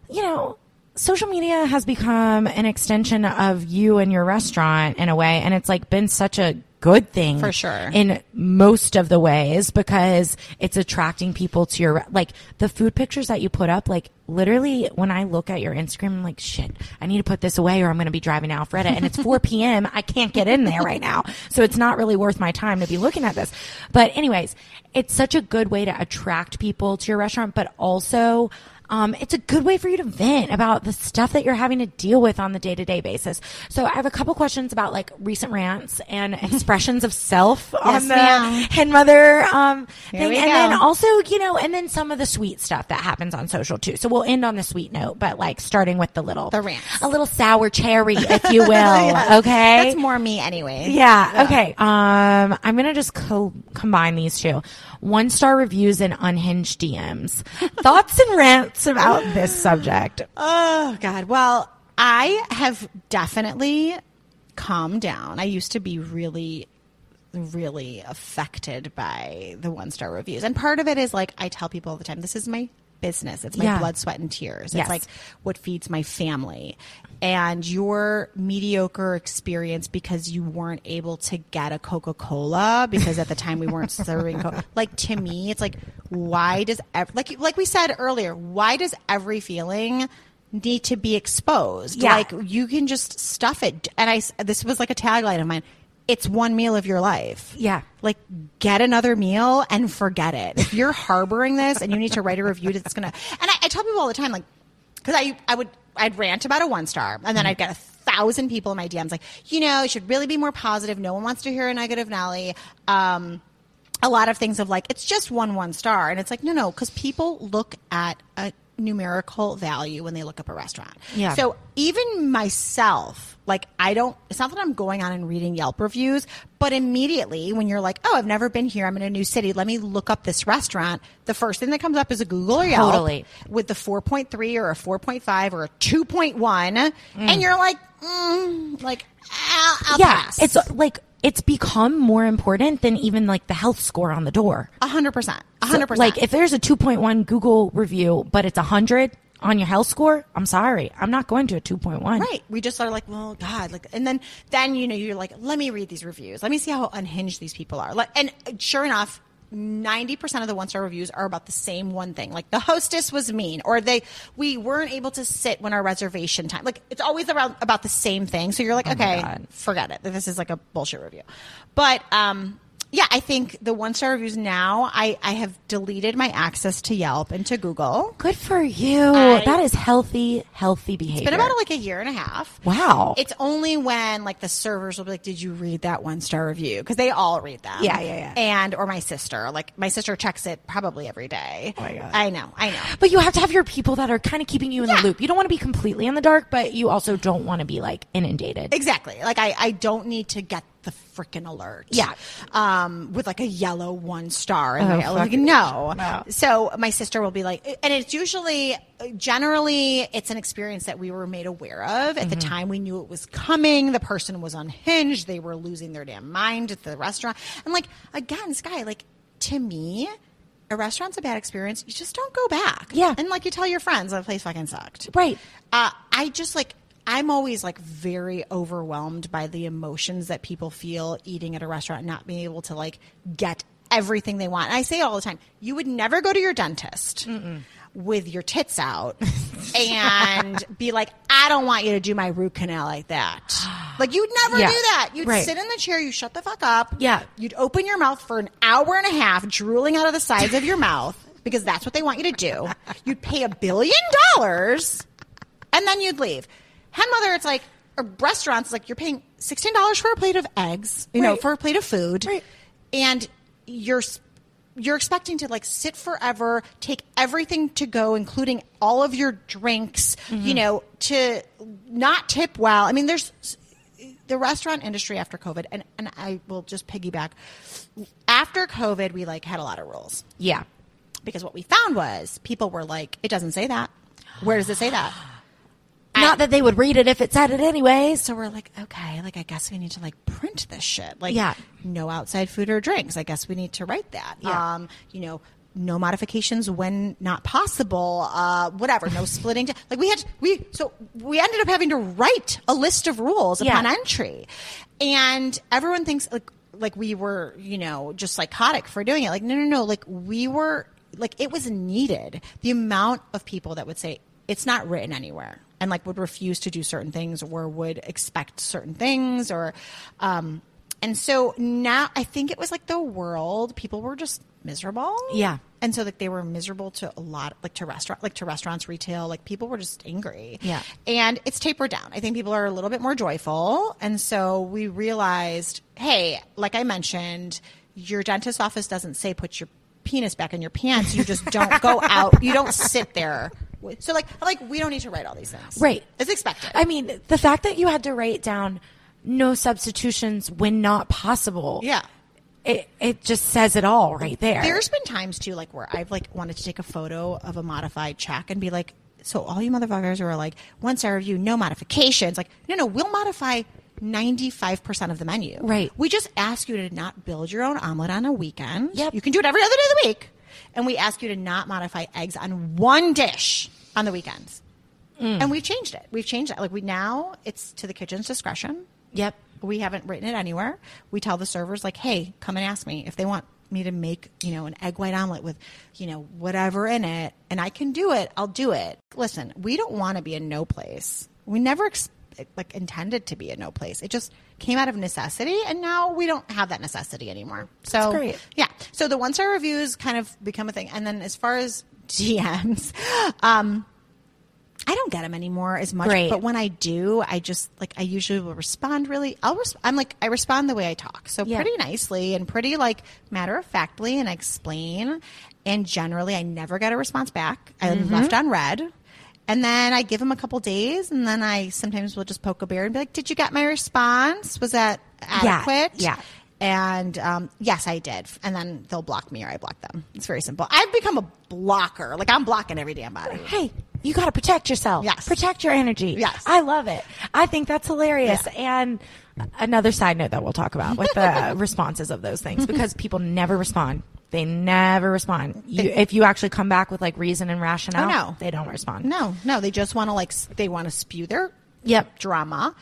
you know, social media has become an extension of you and your restaurant in a way. And it's like been such a good thing For sure. in most of the ways because it's attracting people to your like the food pictures that you put up like literally when i look at your instagram i'm like shit i need to put this away or i'm going to be driving to Alpharetta and it's 4 p.m i can't get in there right now so it's not really worth my time to be looking at this but anyways it's such a good way to attract people to your restaurant but also um, it's a good way for you to vent about the stuff that you're having to deal with on the day to day basis. So I have a couple questions about like recent rants and expressions of self on the ma'am. hen mother um, thing, and go. then also you know, and then some of the sweet stuff that happens on social too. So we'll end on the sweet note, but like starting with the little The rant, a little sour cherry, if you will. Yes. Okay, that's more me anyway yeah, Okay. Um, I'm gonna just co- combine these two. One star reviews and unhinged DMs. Thoughts and rants about this subject. Oh God. Well, I have definitely calmed down. I used to be really really affected by the one star reviews. And part of it is like I tell people all the time, this is my business. It's my Yeah. blood, sweat, and tears. Yes. It's like what feeds my family. And your mediocre experience because you weren't able to get a Coca Cola because at the time we weren't serving Coca. Like to me, it's like why does ev- like like we said earlier, why does every feeling need to be exposed? Yeah. Like you can just stuff it. And I this was like a tagline of mine. It's one meal of your life. Yeah. Like get another meal and forget it. If you're harboring this and you need to write a review that's gonna and I, I tell people all the time, like because I I would I'd rant about a one star and then I'd get a thousand people in my DMs like, you know, you should really be more positive. No one wants to hear a negative Nelly. Um a lot of things of like it's just one one star and it's like no no because people look at a numerical value when they look up a restaurant Yeah. so even myself like i don't it's not that i'm going on and reading yelp reviews but immediately when you're like oh i've never been here i'm in a new city let me look up this restaurant the first thing that comes up is a google or yelp Totally. with the 4.3 or a 4.5 or a 2.1 and you're like mm, like I'll, I'll yeah, pass. it's like it's become more important than even like the health score on the door. a hundred percent a hundred percent Like if there's a 2.1 Google review, but it's a hundred, on your health score, I'm sorry, I'm not going to a 2.1. Right. We just are like, well, God, like, and then, then, you know, you're like, let me read these reviews. Let me see how unhinged these people are. Like, and sure enough, 90% of the one star reviews are about the same one thing. Like the hostess was mean or they, we weren't able to sit when our reservation time, like it's always around about the same thing. So you're like, Oh okay, forget it. This is like a bullshit review. But, um, yeah, I think the one star reviews now, I, I have deleted my access to Yelp and to Google. Good for you. I- that is healthy, healthy behavior. It's been about like a year and a half. Wow. It's only when like the servers will be like, "Did you read that one star review?" Because they all read them. Yeah, yeah, yeah. And or my sister, like my sister checks it probably every day. Oh my God. I know, I know. But you have to have your people that are kind of keeping you in Yeah. the loop. You don't want to be completely in the dark, but you also don't want to be like inundated. Exactly. Like I, I don't need to get the freaking alert. Yeah. Um, with like a yellow one star. And Oh, like, no. No. So my sister will be like, and it's usually, generally, it's an experience that we were made aware of at the Mm-hmm. time. We knew it was coming. The person was unhinged. They were losing their damn mind at the restaurant. And like, again, Skye, like to me, a restaurant's a bad experience. You just don't go back. Yeah. And like you tell your friends, the place fucking sucked. Right. Uh, I just like I'm always like very overwhelmed by the emotions that people feel eating at a restaurant, not being able to like get everything they want. And I say it all the time. You would never go to your dentist with your tits out and be like, I don't want you to do my root canal like that. Like you'd never Yeah. do that. You'd Right. sit in the chair, you shut the fuck up. Yeah. You'd open your mouth for an hour and a half, drooling out of the sides of your mouth because that's what they want you to do. You'd pay a billion dollars and then you'd leave. Hen mother, it's like restaurants it's like you're paying sixteen dollars for a plate of eggs, you know, for a plate of food, Right. and you're you're expecting to like sit forever, take everything to go, including all of your drinks, Mm-hmm. you know, to not tip well. I mean, there's the restaurant industry after COVID, and and I will just piggyback. After COVID, we like had a lot of rules Yeah. because what we found was people were like, it doesn't say that. Where does it say that? Not that they would read it if it said it anyways. So we're like, okay, like I guess we need to like print this shit. Like, Yeah. no outside food or drinks. I guess we need to write that. Yeah. Um, you know, no modifications when not possible. Uh, whatever. No splitting. Like we had we so we ended up having to write a list of rules Yeah. upon entry, and everyone thinks like like we were you know just psychotic for doing it. Like no no no. Like we were like it was needed. The amount of people that would say it's not written anywhere and like would refuse to do certain things or would expect certain things or um and so now i think it was like the world people were just miserable. Yeah. and so like they were miserable to a lot like to restaurant like to restaurants retail like people were just angry. Yeah. and it's tapered down. I think people are a little bit more joyful. And so we realized hey like i mentioned your dentist's office doesn't say put your penis back in your pants. You just don't go out. You don't sit there so like like we don't need to write all these things Right. it's expected I mean, the fact that you had to write down no substitutions when not possible. yeah It, it just says it all right there. There's been times too, like where I've like wanted to take a photo of a modified check and be like, so all you motherfuckers who are like, once I review, no modifications. Like, no, no, we'll modify 95% of the menu. Right. We just ask you to not build your own omelet on a weekend. Yep. You can do it every other day of the week. And we ask you to not modify eggs on one dish on the weekends. Mm. And we've changed it. We've changed it. Like we now it's to the kitchen's discretion. Yep. We haven't written it anywhere. We tell the servers like, "Hey, come and ask me if they want me to make, you know, an egg white omelet with, you know, whatever in it, and I can do it. I'll do it." Listen, we don't want to be a no place. We never ex- like intended to be a no place. It just came out of necessity, and now we don't have that necessity anymore. So, yeah. So the one star reviews kind of become a thing, and then as far as DMs, um, I don't get them anymore as much. Great. But when I do, I just like I usually will respond really. I'll res- I'm like I respond the way I talk, so Yeah. pretty nicely and pretty like matter of factly, and I explain. And generally, I never get a response back. I'm Mm-hmm. left on red. And then I give them a couple days, and then I sometimes will just poke a bear and be like, "Did you get my response? Was that Yeah, adequate?" yeah. And um, yes, I did. And then they'll block me or I block them. It's very simple. I've become a blocker. Like I'm blocking every damn body. Hey, you got to protect yourself. Yes. Protect your energy. Yes. I love it. I think that's hilarious. Yeah. And another side note that we'll talk about with the responses of those things because people never respond. They never respond. You, if you actually come back with like reason and rationale, Oh, no. they don't respond. No, no, they just want to like they want to spew their Yep. drama,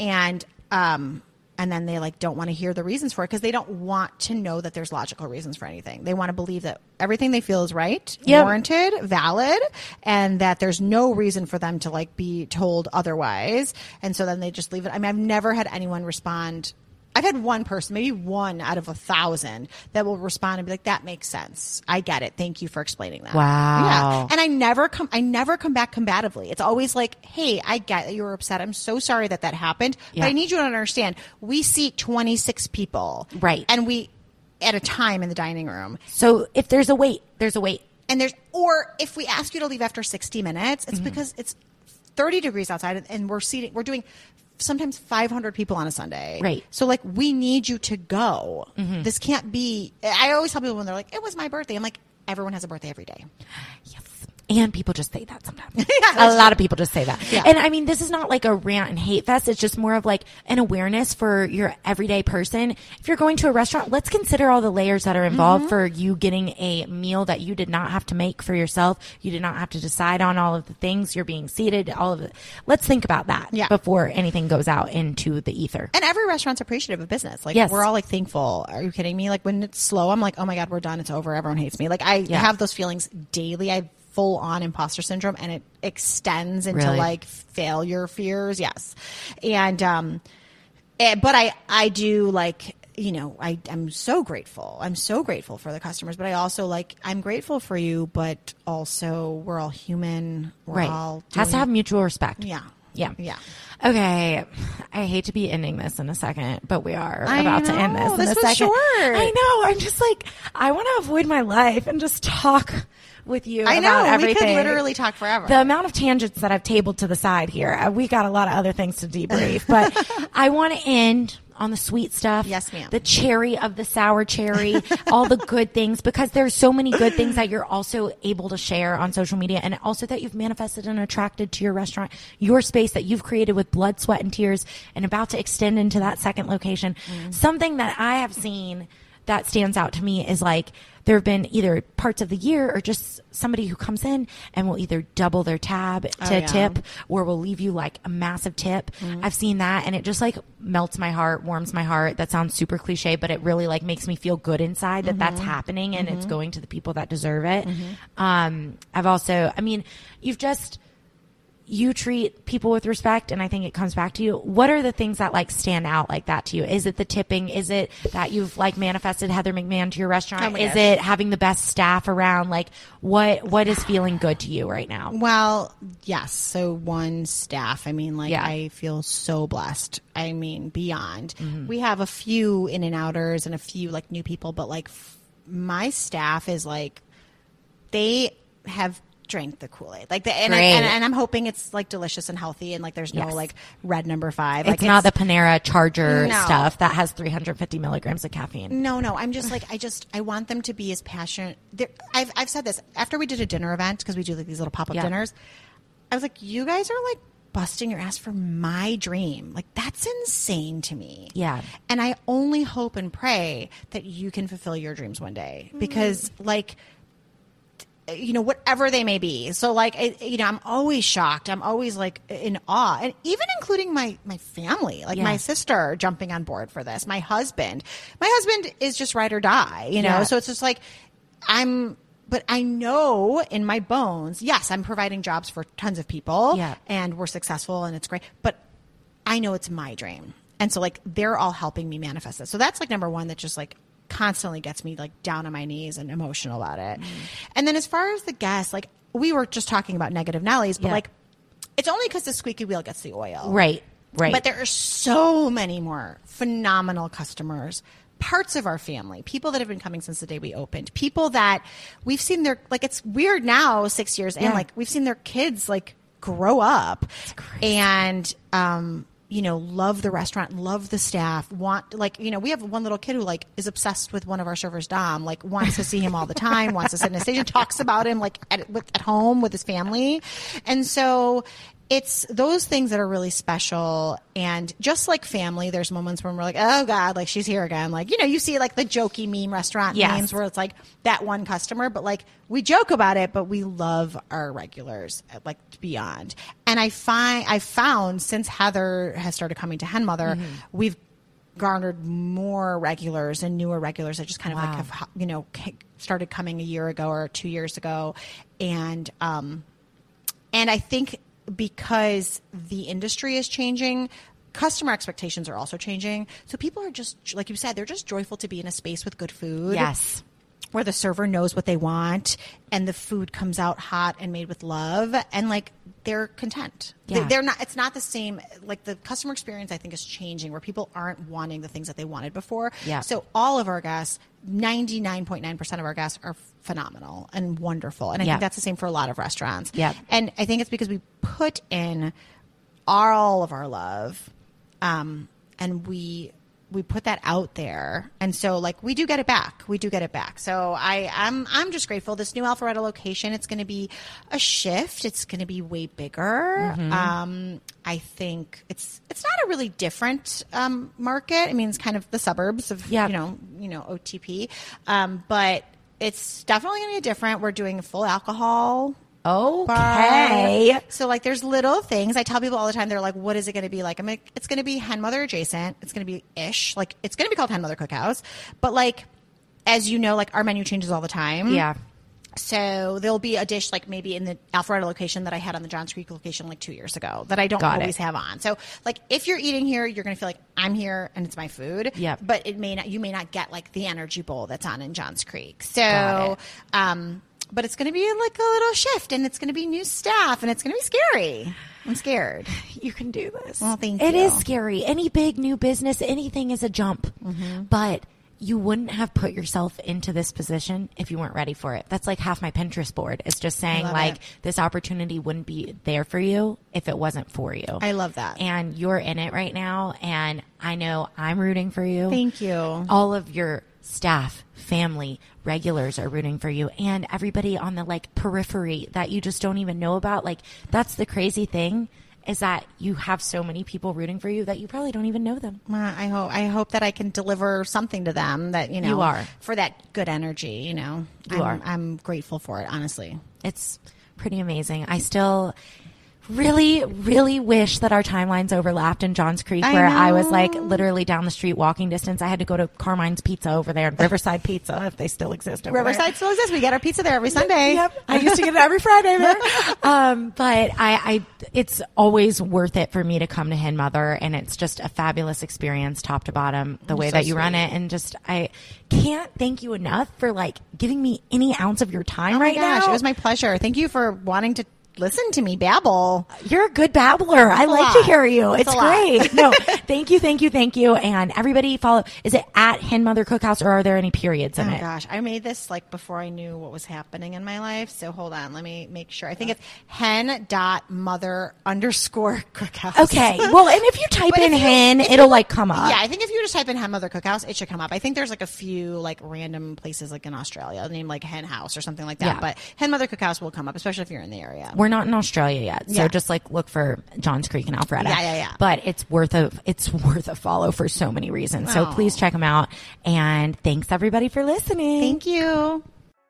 and um and then they like don't want to hear the reasons for it because they don't want to know that there's logical reasons for anything. They want to believe that everything they feel is right, Yep. warranted, valid, and that there's no reason for them to like be told otherwise. And so then they just leave it. I mean, I've never had anyone respond. I've had one person, maybe one out of a thousand, that will respond and be like, "That makes sense. I get it. Thank you for explaining that." Wow. Yeah, and I never come. I never come back combatively. It's always like, "Hey, I get that you were upset. I'm so sorry that that happened, Yeah. but I need you to understand. We seat 26 people, Right. And we at a time in the dining room, So if there's a wait, there's a wait. and there's or if we ask you to leave after 60 minutes, Mm-hmm. it's because it's 30 degrees outside, and we're seating. We're doing sometimes 500 people on a Sunday, Right. Mm-hmm. So like, we need you to go. This can't be. I always tell people when they're like, "It was my birthday," I'm like. Everyone has a birthday every day. Yes. And people just say that sometimes. a that's lot of people just say that. Yeah. And I mean, this is not like a rant and hate fest. It's just more of like an awareness for your everyday person. If you're going to a restaurant, let's consider all the layers that are involved Mm-hmm. for you getting a meal that you did not have to make for yourself. You did not have to decide on all of the things. You're being seated, all of it. Let's think about that Yeah. before anything goes out into the ether. And every restaurant's appreciative of business. Like Yes. we're all like thankful. Are you kidding me? Like when it's slow, I'm like, oh my god, we're done. It's over. Everyone hates me. Like I Yeah. have those feelings daily. I full on imposter syndrome, and it extends into Really? like failure fears. Yes, and um, eh, but I I do like you know I I'm so grateful. I'm so grateful for the customers, but I also like I'm grateful for you, but also we're all human. We're right. all Has to have mutual respect. Yeah. Yeah. Yeah. Okay. I hate to be ending this in a second, but we are I about to end this know. in This a was second. short. I know. I'm just like, I want to avoid my life and just talk with you I know. We everything. could literally talk forever. The amount of tangents that I've tabled to the side here, uh, we got a lot of other things to debrief, but I want to end on the sweet stuff. Yes, ma'am. The cherry of the sour cherry, all the good things, because there's so many good things that you're also able to share on social media and also that you've manifested and attracted to your restaurant, your space that you've created with blood, sweat, and tears and about to extend into that second location. Mm. Something that I have seen that stands out to me is like there have been either parts of the year or just somebody who comes in and will either double their tab oh, to Oh, yeah. tip or will leave you like a massive tip. Mm-hmm. I've seen that and it just like melts my heart, warms my heart. That sounds super cliche, but it really like makes me feel good inside that that's mm-hmm. happening and it's mm-hmm. going to the people that deserve it. Um, I've also, I mean, you've just, you treat people with respect and I think it comes back to you. What are the things that like stand out like that to you? Is it the tipping? Is it that you've like manifested Heather McMahan to your restaurant? Oh is gosh. it having the best staff around? Like what what is feeling good to you right now? Well, yes. So one staff. I mean, like Yeah. I feel so blessed. I mean, beyond. Mm-hmm. We have a few in and outers and a few like new people, but like f- my staff is like they have drank the Kool Aid. Like the and, I, and, and I'm hoping it's like delicious and healthy and like there's no Yes. like red number five. It's like not the Panera Charged No. stuff that has 350 milligrams of caffeine. No, no. I'm just like I just I want them to be as passionate. They're- I've I've said this after we did a dinner event because we do like these little pop up Yeah. dinners. I was like, you guys are like busting your ass for my dream. Like that's insane to me. Yeah. And I only hope and pray that you can fulfill your dreams one day mm-hmm. because like you know whatever they may be. So like I, you know i'm always shocked. I'm always like in awe. And even including my my family like Yeah. my sister jumping on board for this my husband. My husband is just ride or die you know? Yeah. so it's just like i'm but i know in my bones yes i'm providing jobs for tons of people Yeah. and we're successful and it's great but i know it's my dream. And so like they're all helping me manifest it so that's like number one that just like constantly gets me like down on my knees and emotional about it. And then as far as the guests, like we were just talking about negative Nellies, but Yeah. like it's only because the squeaky wheel gets the oil. Right. Right. But there are so many more phenomenal customers, parts of our family, people that have been coming since the day we opened, people that we've seen their like it's weird now, six years in, Yeah. like we've seen their kids like grow up. And um you know, love the restaurant, love the staff, want like, you know, we have one little kid who like is obsessed with one of our servers, Dom, like wants to see him all the time, wants to sit in his station, talks about him like at, with, at home with his family. And so it's those things that are really special. And just like family, there's moments when we're like, oh God, like she's here again. Like, you know, you see like the jokey meme restaurant Yes. memes where it's like that one customer, but like we joke about it, but we love our regulars like beyond. And I find, I found since Heather has started coming to Hen Mother, Mm-hmm. we've garnered more regulars and newer regulars that just kind of Wow. like have, you know, started coming a year ago or two years ago. And, um, and I think because the industry is changing, customer expectations are also changing. So people are just, like you said, they're just joyful to be in a space with good food. Yes. Where the server knows what they want and the food comes out hot and made with love and like they're content. Yeah. They're not, it's not the same, like the customer experience I think is changing where people aren't wanting the things that they wanted before. Yeah. So all of our guests, 99.9% of our guests are phenomenal and wonderful. And I Yeah. think that's the same for a lot of restaurants. Yeah. And I think it's because we put in all of our love, um, and we we put that out there, and so like we do get it back. We do get it back. So I I'm I'm just grateful. This new Alpharetta location, it's going to be a shift. It's going to be way bigger. Mm-hmm. Um, I think it's it's not a really different um, market. I mean, it's kind of the suburbs of Yeah. you know you know OTP, um, but it's definitely going to be different. We're doing full alcohol Okay. So like there's little things. I tell people all the time, they're like, what is it going to be like? I'm like, it's going to be hen mother adjacent. It's going to be ish. Like it's going to be called hen mother cookhouse. But like, as you know, like our menu changes all the time. Yeah. So there'll be a dish like maybe in the Alpharetta location that I had on the Johns Creek location like two years ago that I don't Got it. always have on. So like if you're eating here, you're going to feel like I'm here and it's my food. Yeah. But it may not, you may not get like the energy bowl that's on in Johns Creek. So, it. um, but it's going to be like a little shift and it's going to be new staff and it's going to be scary. I'm scared. You can do this. Well, thank It you. is scary. Any big new business, anything is a jump. Mm-hmm. But you wouldn't have put yourself into this position if you weren't ready for it. That's like half my Pinterest board. It's just saying like it. this opportunity wouldn't be there for you if it wasn't for you. I love that. And you're in it right now and I know I'm rooting for you. Thank you. All of your staff, family, regulars are rooting for you and everybody on the like periphery that you just don't even know about. Like that's the crazy thing is that you have so many people rooting for you that you probably don't even know them. Well, I hope I hope that I can deliver something to them that you know You are. for that good energy. You know, You I'm, are. I'm grateful for it. Honestly, It's pretty amazing. I still really, really wish that our timelines overlapped in Johns Creek, where I was like literally down the street walking distance. I had to go to Carmine's Pizza over there, Riverside Pizza, if they still exist. Over there. Riverside still exists. We get our pizza there every Sunday. Yep, I used to get it every Friday there. Um, but I, I, it's always worth it for me to come to Hen Mother, and it's just a fabulous experience, top to bottom, the way so that you run it, and just I can't thank you enough for like giving me any ounce of your time Oh my right gosh, now. it was my pleasure. Thank you for wanting to listen to me babble. You're a good babbler. I like to hear you. It's It's, great. no, thank you, thank you, thank you. And everybody follow. Is it at Hen Mother Cookhouse or are there any periods in Oh it? gosh, I made this like before I knew what was happening in my life. So hold on, let me make sure. I think oh. it's hen dot mother underscore cookhouse. Okay. Well, and if you type in you- hen, it'll like come up. Yeah, I think if you just type in Hen Mother Cookhouse, it should come up. I think there's like a few like random places like in Australia named like Hen House or something like that. Yeah. But Hen Mother Cookhouse will come up, especially if you're in the area. We're not in Australia yet, so Yeah. just like look for Johns Creek and Alpharetta. Yeah, yeah, yeah. But it's worth a it's worth a follow for so many reasons. So Oh. please check them out. And thanks everybody for listening. Thank you.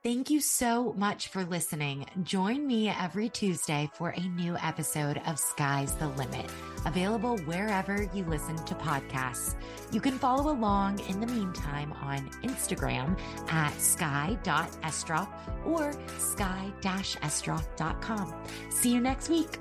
Thank you so much for listening. Join me every Tuesday for a new episode of Skye's the Limit, available wherever you listen to podcasts. You can follow along in the meantime on Instagram at skye.estroff or skye-estroff.com. See you next week.